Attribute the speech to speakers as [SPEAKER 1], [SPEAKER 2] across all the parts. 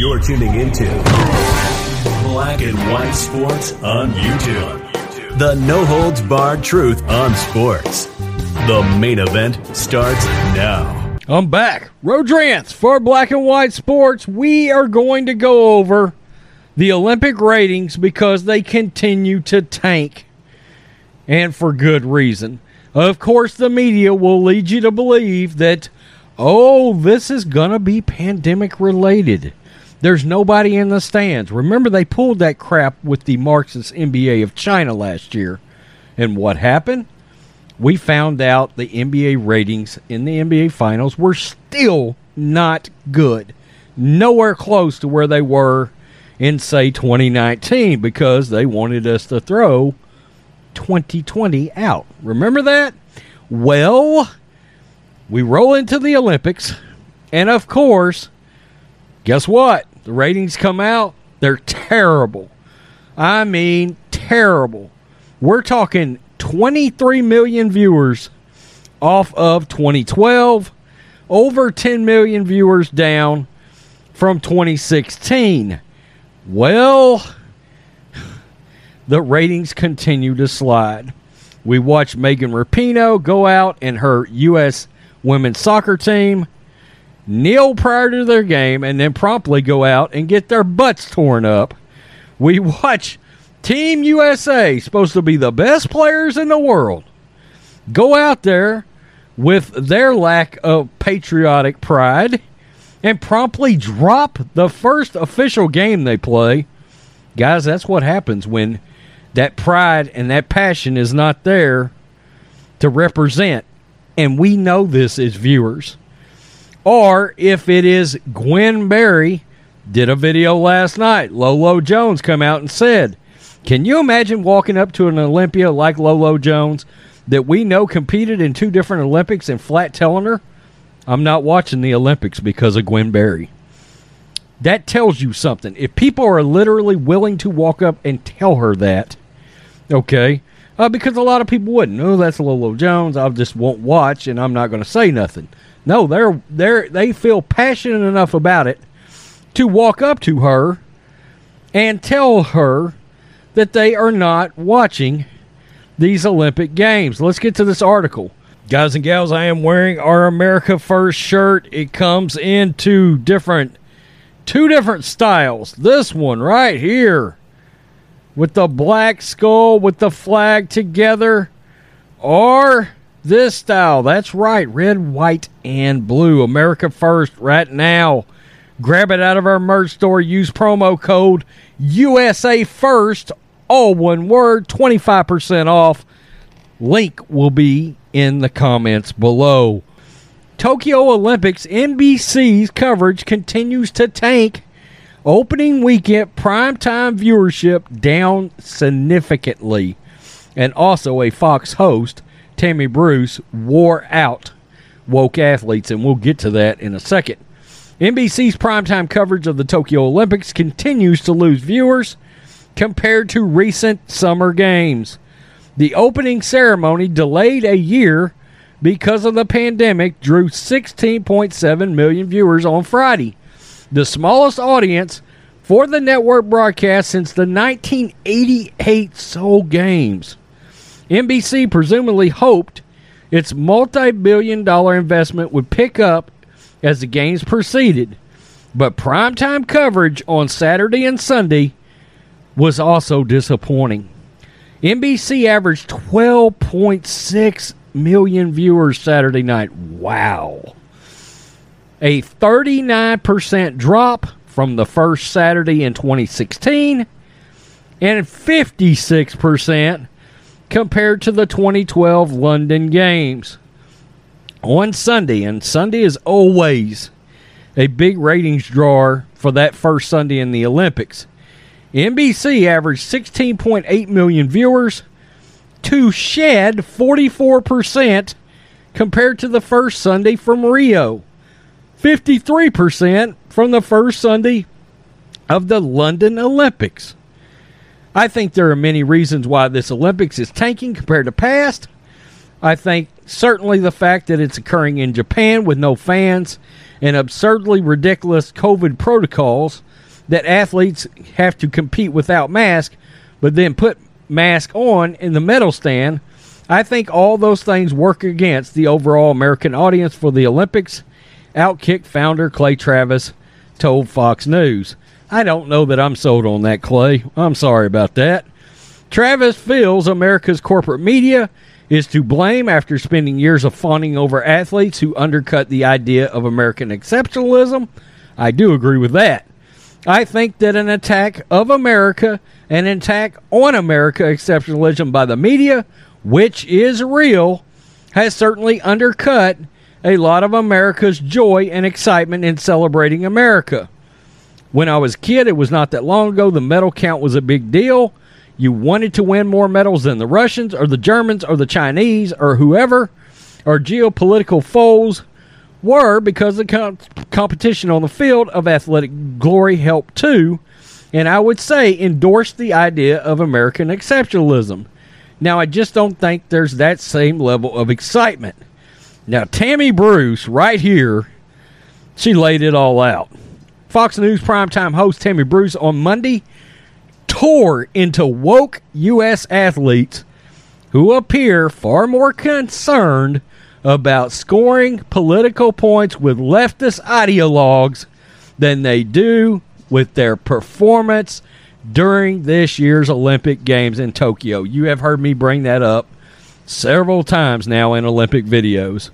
[SPEAKER 1] You're tuning into Black and White Sports on YouTube. The no holds barred truth on sports. The main event starts now.
[SPEAKER 2] I'm back. Rodrance for Black and White Sports. We are going to go over the Olympic ratings because they continue to tank, and for good reason. Of course, the media will lead you to believe that, oh, this is going to be pandemic related. There's nobody in the stands. Remember, they pulled that crap with the Marxist NBA of China last year. And what happened? We found out the NBA ratings in the NBA Finals were still not good. Nowhere close to where they were in, say, 2019 because they wanted us to throw 2020 out. Remember that? Well, we roll into the Olympics, and of course, guess what? The ratings come out, they're terrible. I mean, terrible. We're talking 23 million viewers off of 2012, over 10 million viewers down from 2016. Well, the ratings continue to slide. We watched Megan Rapinoe go out and her U.S. women's soccer team kneel prior to their game and then promptly go out and get their butts torn up. We watch Team USA, supposed to be the best players in the world, go out there with their lack of patriotic pride and promptly drop the first official game they play. Guys, that's what happens when that pride and that passion is not there to represent. And we know this as viewers. Or if it is Gwen Berry did a video last night. Lolo Jones come out and said, "Can you imagine walking up to an Olympia like Lolo Jones that we know competed in two different Olympics and flat telling her, I'm not watching the Olympics because of Gwen Berry." That tells you something. If people are literally willing to walk up and tell her that, okay, uh, because a lot of people wouldn't. Oh, that's Lolo Jones. I just won't watch, and I'm not going to say nothing. No, they're they're they feel passionate enough about it to walk up to her and tell her that they are not watching these Olympic Games. Let's get to this article. Guys and gals, I am wearing our America First shirt. It comes in two different two different styles. This one right here with the black skull with the flag together or this style. That's right. Red, white, and blue. America First right now. Grab it out of our merch store. Use promo code USA First, all one word, 25% off. Link will be in the comments below. Tokyo Olympics NBC's coverage continues to tank. Opening weekend primetime viewership down significantly. And also a Fox host Tammy Bruce wore out woke athletes, and we'll get to that in a second. NBC's primetime coverage of the Tokyo Olympics continues to lose viewers compared to recent summer games. The opening ceremony, delayed a year because of the pandemic, drew 16.7 million viewers on Friday, the smallest audience for the network broadcast since the 1988 Seoul Games. NBC presumably hoped its multi billion dollar investment would pick up as the games proceeded, but primetime coverage on Saturday and Sunday was also disappointing. NBC averaged 12.6 million viewers Saturday night. Wow. A 39% drop from the first Saturday in 2016 and 56% compared to the 2012 London Games. On Sunday, and Sunday is always a big ratings drawer for that first Sunday in the Olympics. NBC averaged 16.8 million viewers to shed 44% compared to the first Sunday from Rio, 53% from the first Sunday of the London Olympics. I think there are many reasons why this Olympics is tanking compared to past. I think certainly the fact that it's occurring in Japan with no fans and absurdly ridiculous COVID protocols that athletes have to compete without mask, but then put mask on in the medal stand. I think all those things work against the overall American audience for the Olympics. Outkick founder Clay Travis told Fox News. I don't know that I'm sold on that, Clay. I'm sorry about that. Travis feels America's corporate media is to blame after spending years of fawning over athletes who undercut the idea of American exceptionalism. I do agree with that. I think that an attack of America, an attack on America exceptionalism by the media, which is real, has certainly undercut a lot of America's joy and excitement in celebrating America. When I was a kid, it was not that long ago, the medal count was a big deal. You wanted to win more medals than the Russians or the Germans or the Chinese or whoever, or geopolitical foes were because the com- competition on the field of athletic glory helped too, and I would say endorsed the idea of American exceptionalism. Now, I just don't think there's that same level of excitement. Now, Tammy Bruce, right here, she laid it all out. Fox News primetime host Tammy Bruce on Monday tore into woke U.S. athletes who appear far more concerned about scoring political points with leftist ideologues than they do with their performance during this year's Olympic Games in Tokyo. You have heard me bring that up several times now in Olympic videos.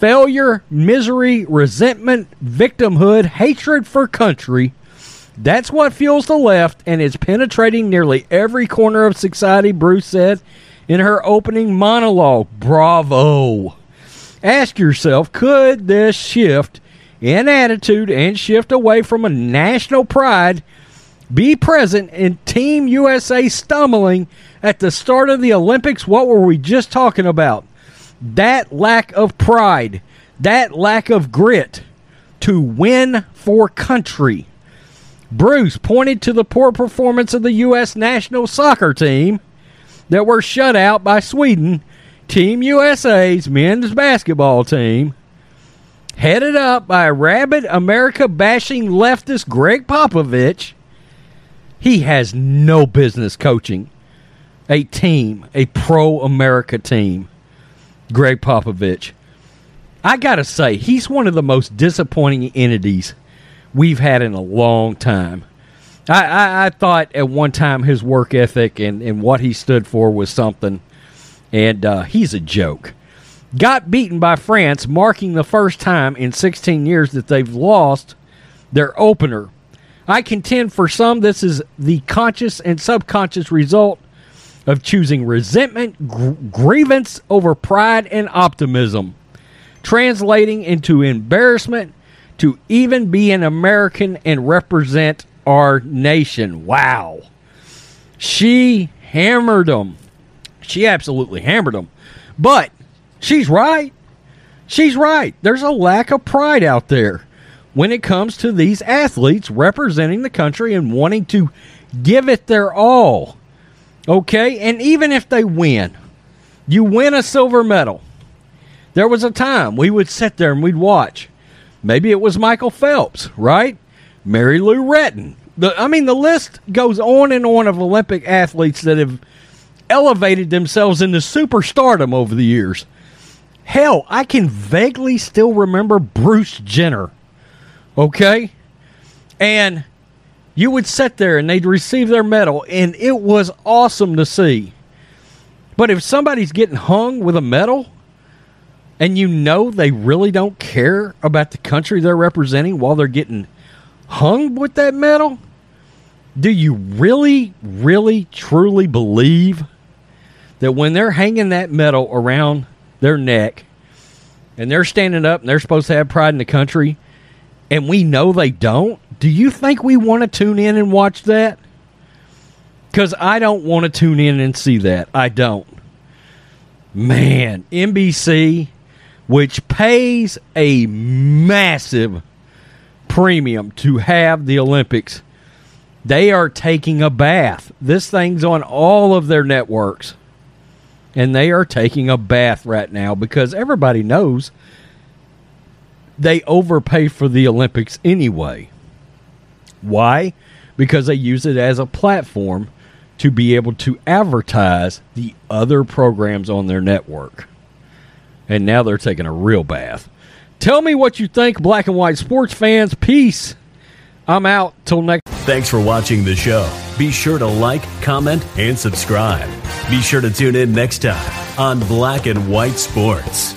[SPEAKER 2] Failure, misery, resentment, victimhood, hatred for country. That's what fuels the left, and it's penetrating nearly every corner of society, Bruce said in her opening monologue. Bravo. Ask yourself could this shift in attitude and shift away from a national pride be present in Team USA stumbling at the start of the Olympics? What were we just talking about? That lack of pride, that lack of grit to win for country. Bruce pointed to the poor performance of the U.S. national soccer team that were shut out by Sweden Team USA's men's basketball team, headed up by rabid America bashing leftist Gregg Popovich, he has no business coaching a team, a pro America team. Gregg Popovich. I got to say, he's one of the most disappointing entities we've had in a long time. I, I, I, thought at one time his work ethic and, and what he stood for was something and uh, he's a joke. Got beaten by France, marking the first time in 16 years that they've lost their opener. I contend for some this is the conscious and subconscious result of choosing resentment, gr- grievance over pride and optimism, translating into embarrassment to even be an American and represent our nation. Wow. She hammered them. She absolutely hammered them. But she's right. She's right. There's a lack of pride out there when it comes to these athletes representing the country and wanting to give it their all. Okay? And even if they win, you win a silver medal. There was a time we would sit there and we'd watch. Maybe it was Michael Phelps, right? Mary Lou Retton. The, I mean, the list goes on and on of Olympic athletes that have elevated themselves into superstardom over the years. Hell, I can vaguely still remember Bruce Jenner. Okay? And you would sit there and they'd receive their medal, and it was awesome to see. But if somebody's getting hung with a medal, and you know they really don't care about the country they're representing while they're getting hung with that medal, do you really, really, truly believe that when they're hanging that medal around their neck and they're standing up and they're supposed to have pride in the country, and we know they don't, do you think we want to tune in and watch that? Because I don't want to tune in and see that. I don't. Man, NBC, which pays a massive premium to have the Olympics, they are taking a bath. This thing's on all of their networks. And they are taking a bath right now because everybody knows they overpay for the Olympics anyway. Why? Because they use it as a platform to be able to advertise the other programs on their network. And now they're taking a real bath. Tell me what you think, black and white sports fans. Peace. I'm out till next.
[SPEAKER 1] Thanks for watching the show. Be sure to like, comment, and subscribe. Be sure to tune in next time on Black and White Sports.